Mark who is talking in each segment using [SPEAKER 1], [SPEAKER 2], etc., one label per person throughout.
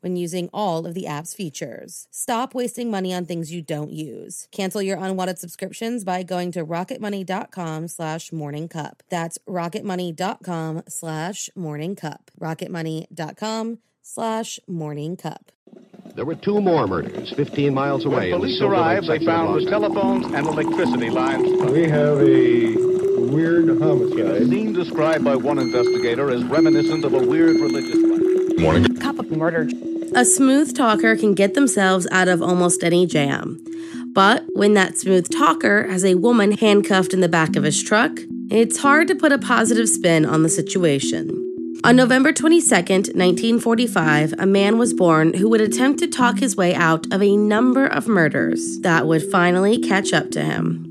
[SPEAKER 1] when using all of the app's features. Stop wasting money on things you don't use. Cancel your unwanted subscriptions by going to rocketmoney.com slash morningcup. That's rocketmoney.com slash morningcup. rocketmoney.com slash morningcup.
[SPEAKER 2] There were two more murders 15 miles away.
[SPEAKER 3] When police arrived, they found the telephones and electricity lines.
[SPEAKER 4] We have a weird homicide.
[SPEAKER 3] A scene described by one investigator as reminiscent of a weird religious life.
[SPEAKER 5] Morning.
[SPEAKER 6] Murder.
[SPEAKER 1] A smooth talker can get themselves out of almost any jam. But when that smooth talker has a woman handcuffed in the back of his truck, it's hard to put a positive spin on the situation. On November 22, 1945, a man was born who would attempt to talk his way out of a number of murders that would finally catch up to him.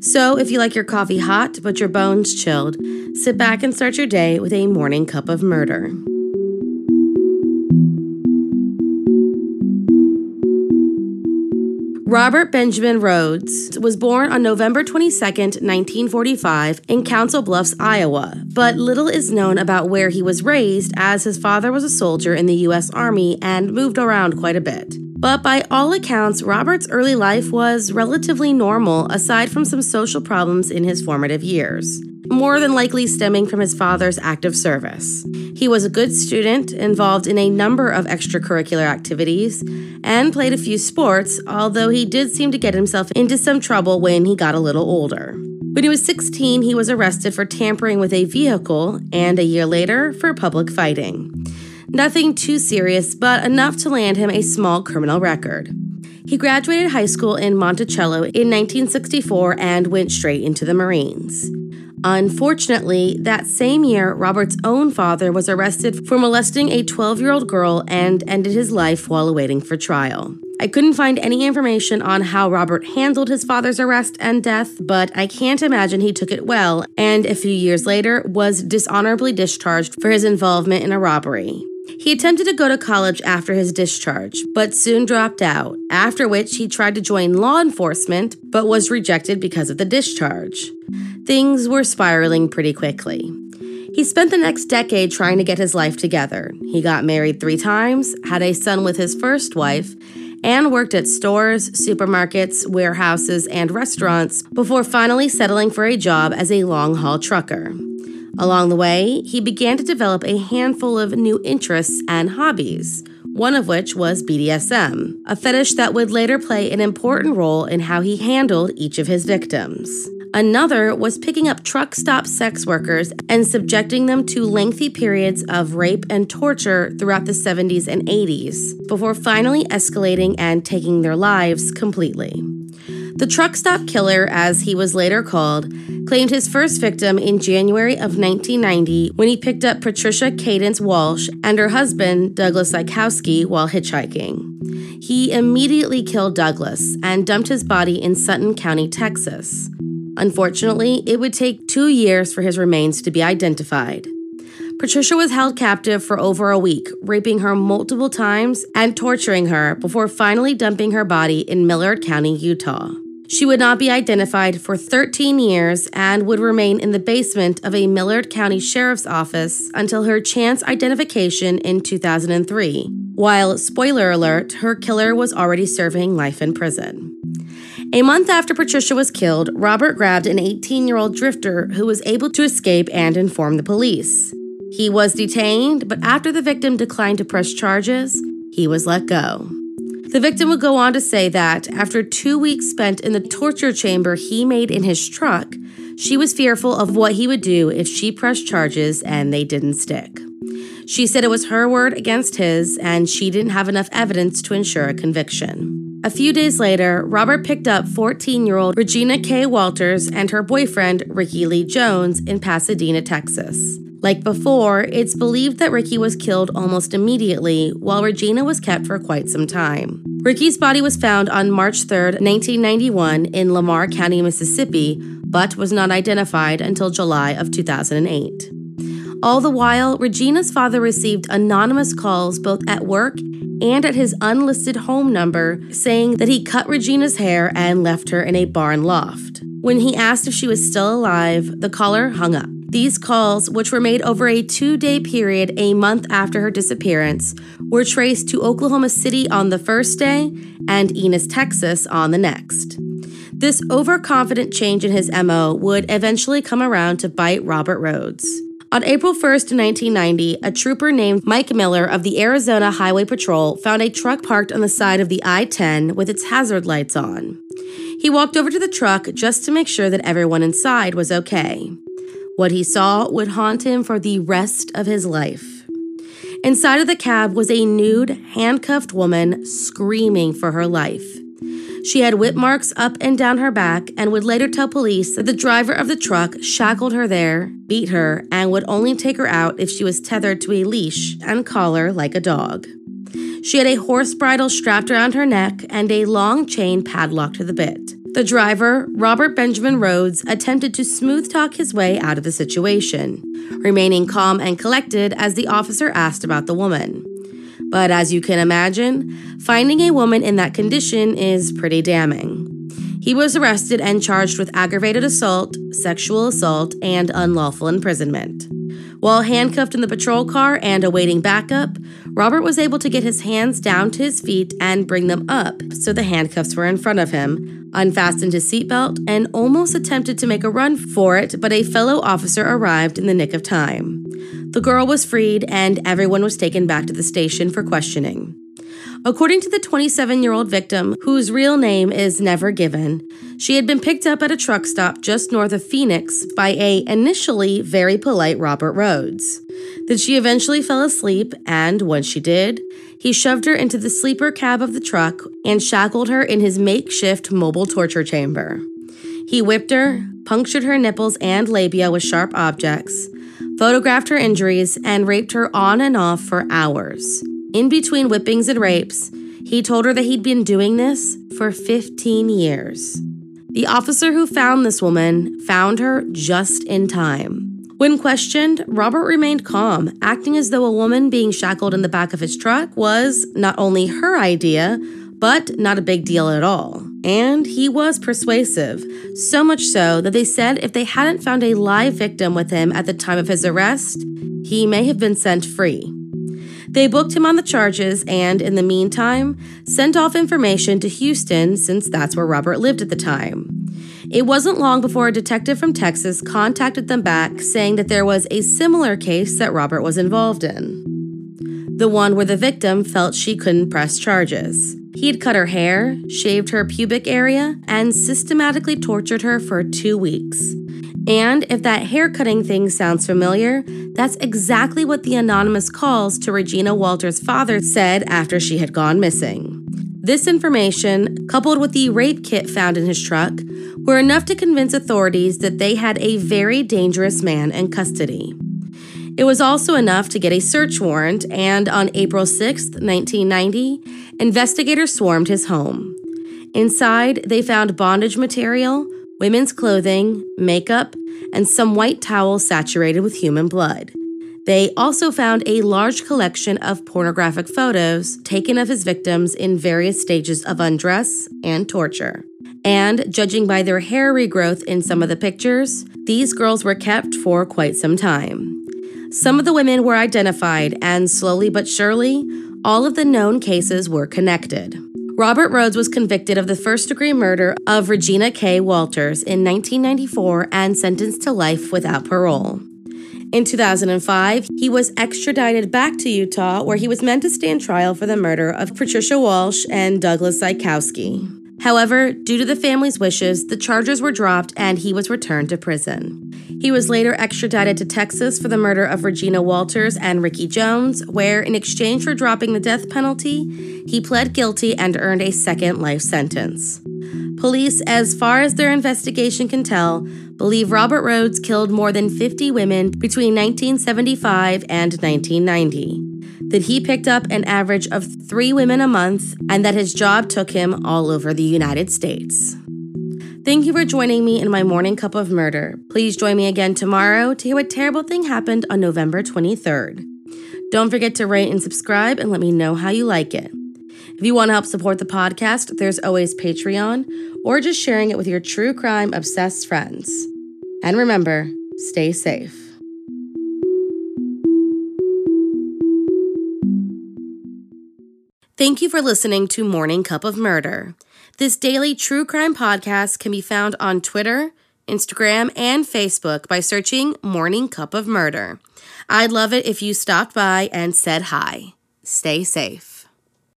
[SPEAKER 1] So, if you like your coffee hot but your bones chilled, sit back and start your day with a morning cup of murder. Robert Benjamin Rhoades was born on November 22, 1945, in Council Bluffs, Iowa, but little is known about where he was raised as his father was a soldier in the U.S. Army and moved around quite a bit. But by all accounts, Robert's early life was relatively normal aside from some social problems in his formative years more than likely stemming from his father's active service. He was a good student, involved in a number of extracurricular activities, and played a few sports, although he did seem to get himself into some trouble when he got a little older. When he was 16, he was arrested for tampering with a vehicle, and a year later, for public fighting. Nothing too serious, but enough to land him a small criminal record. He graduated high school in Monticello in 1964 and went straight into the Marines. Unfortunately, that same year, Robert's own father was arrested for molesting a 12 year old girl and ended his life while awaiting for trial. I couldn't find any information on how Robert handled his father's arrest and death, but I can't imagine he took it well and a few years later was dishonorably discharged for his involvement in a robbery. He attempted to go to college after his discharge, but soon dropped out, after which he tried to join law enforcement but was rejected because of the discharge. Things were spiraling pretty quickly. He spent the next decade trying to get his life together. He got married three times, had a son with his first wife, and worked at stores, supermarkets, warehouses, and restaurants before finally settling for a job as a long haul trucker. Along the way, he began to develop a handful of new interests and hobbies. one of which was BDSM, a fetish that would later play an important role in how he handled each of his victims. Another was picking up truck stop sex workers and subjecting them to lengthy periods of rape and torture throughout the 70s and 80s, before finally escalating and taking their lives completely. The truck stop killer, as he was later called, claimed his first victim in January of 1990 when he picked up Patricia Candace Walsh and her husband, Douglas Zyskowski, while hitchhiking. He immediately killed Douglas and dumped his body in Sutton County, Texas. Unfortunately, it would take two years for his remains to be identified. Patricia was held captive for over a week, raping her multiple times and torturing her before finally dumping her body in Millard County, Utah. She would not be identified for 13 years and would remain in the basement of a Millard County Sheriff's Office until her chance identification in 2003, while, spoiler alert, her killer was already serving life in prison. A month after Patricia was killed, Robert grabbed an 18 year old drifter who was able to escape and inform the police. He was detained, but after the victim declined to press charges, he was let go. The victim would go on to say that after two weeks spent in the torture chamber he made in his truck, she was fearful of what he would do if she pressed charges and they didn't stick. She said it was her word against his, and she didn't have enough evidence to ensure a conviction. A few days later, Robert picked up 14 year old Regina K. Walters and her boyfriend, Ricky Lee Jones, in Pasadena, Texas. Like before, it's believed that Ricky was killed almost immediately, while Regina was kept for quite some time. Ricky's body was found on March 3, 1991, in Lamar County, Mississippi, but was not identified until July of 2008. All the while, Regina's father received anonymous calls both at work and at his unlisted home number saying that he cut Regina's hair and left her in a barn loft. When he asked if she was still alive, the caller hung up. These calls, which were made over a two day period a month after her disappearance, were traced to Oklahoma City on the first day and Ennis, Texas on the next. This overconfident change in his MO would eventually come around to bite Robert Rhoades. On April 1st, 1990, a trooper named Mike Miller of the Arizona Highway Patrol found a truck parked on the side of the I 10 with its hazard lights on. He walked over to the truck just to make sure that everyone inside was okay. What he saw would haunt him for the rest of his life. Inside of the cab was a nude, handcuffed woman screaming for her life. She had whip marks up and down her back and would later tell police that the driver of the truck shackled her there, beat her, and would only take her out if she was tethered to a leash and collar like a dog. She had a horse bridle strapped around her neck and a long chain padlocked to the bit. The driver, Robert Benjamin Rhoades, attempted to smooth talk his way out of the situation, remaining calm and collected as the officer asked about the woman. But as you can imagine, finding a woman in that condition is pretty damning. He was arrested and charged with aggravated assault, sexual assault, and unlawful imprisonment. While handcuffed in the patrol car and awaiting backup, Robert was able to get his hands down to his feet and bring them up so the handcuffs were in front of him, unfastened his seatbelt, and almost attempted to make a run for it, but a fellow officer arrived in the nick of time. The girl was freed and everyone was taken back to the station for questioning. According to the 27 year old victim, whose real name is never given, she had been picked up at a truck stop just north of Phoenix by a initially very polite Robert Rhoades. That she eventually fell asleep, and when she did, he shoved her into the sleeper cab of the truck and shackled her in his makeshift mobile torture chamber. He whipped her, punctured her nipples and labia with sharp objects, photographed her injuries, and raped her on and off for hours. In between whippings and rapes, he told her that he'd been doing this for 15 years. The officer who found this woman found her just in time. When questioned, Robert remained calm, acting as though a woman being shackled in the back of his truck was not only her idea, but not a big deal at all. And he was persuasive, so much so that they said if they hadn't found a live victim with him at the time of his arrest, he may have been sent free. They booked him on the charges and, in the meantime, sent off information to Houston since that's where Robert lived at the time. It wasn't long before a detective from Texas contacted them back saying that there was a similar case that Robert was involved in. the one where the victim felt she couldn't press charges. He had cut her hair, shaved her pubic area, and systematically tortured her for two weeks. And if that hair cutting thing sounds familiar, that's exactly what the anonymous calls to Regina Walters' father said after she had gone missing. This information, coupled with the rape kit found in his truck, were enough to convince authorities that they had a very dangerous man in custody. It was also enough to get a search warrant, and on April 6, 1990, investigators swarmed his home. Inside, they found bondage material, women's clothing, makeup, and some white towels saturated with human blood. They also found a large collection of pornographic photos taken of his victims in various stages of undress and torture. And judging by their hair regrowth in some of the pictures, these girls were kept for quite some time. Some of the women were identified, and slowly but surely, all of the known cases were connected. Robert Rhoades was convicted of the first degree murder of Regina K. Walters in 1994 and sentenced to life without parole. In 2005, he was extradited back to Utah, where he was meant to stand trial for the murder of Patricia Walsh and Douglas Zyskowski. However, due to the family's wishes, the charges were dropped and he was returned to prison. He was later extradited to Texas for the murder of Regina Walters and Ricky Jones, where, in exchange for dropping the death penalty, he pled guilty and earned a second life sentence. Police, as far as their investigation can tell, believe Robert Rhoades killed more than 50 women between 1975 and 1990 that he picked up an average of three women a month and that his job took him all over the United States. Thank you for joining me in my morning cup of murder. Please join me again tomorrow to hear what terrible thing happened on November 23rd. Don't forget to rate and subscribe and let me know how you like it. If you want to help support the podcast, there's always Patreon or just sharing it with your true crime obsessed friends. And remember, stay safe. Thank you for listening to Morning Cup of Murder. This daily true crime podcast can be found on Twitter, Instagram, and Facebook by searching Morning Cup of Murder. I'd love it if you stopped by and said hi. Stay safe.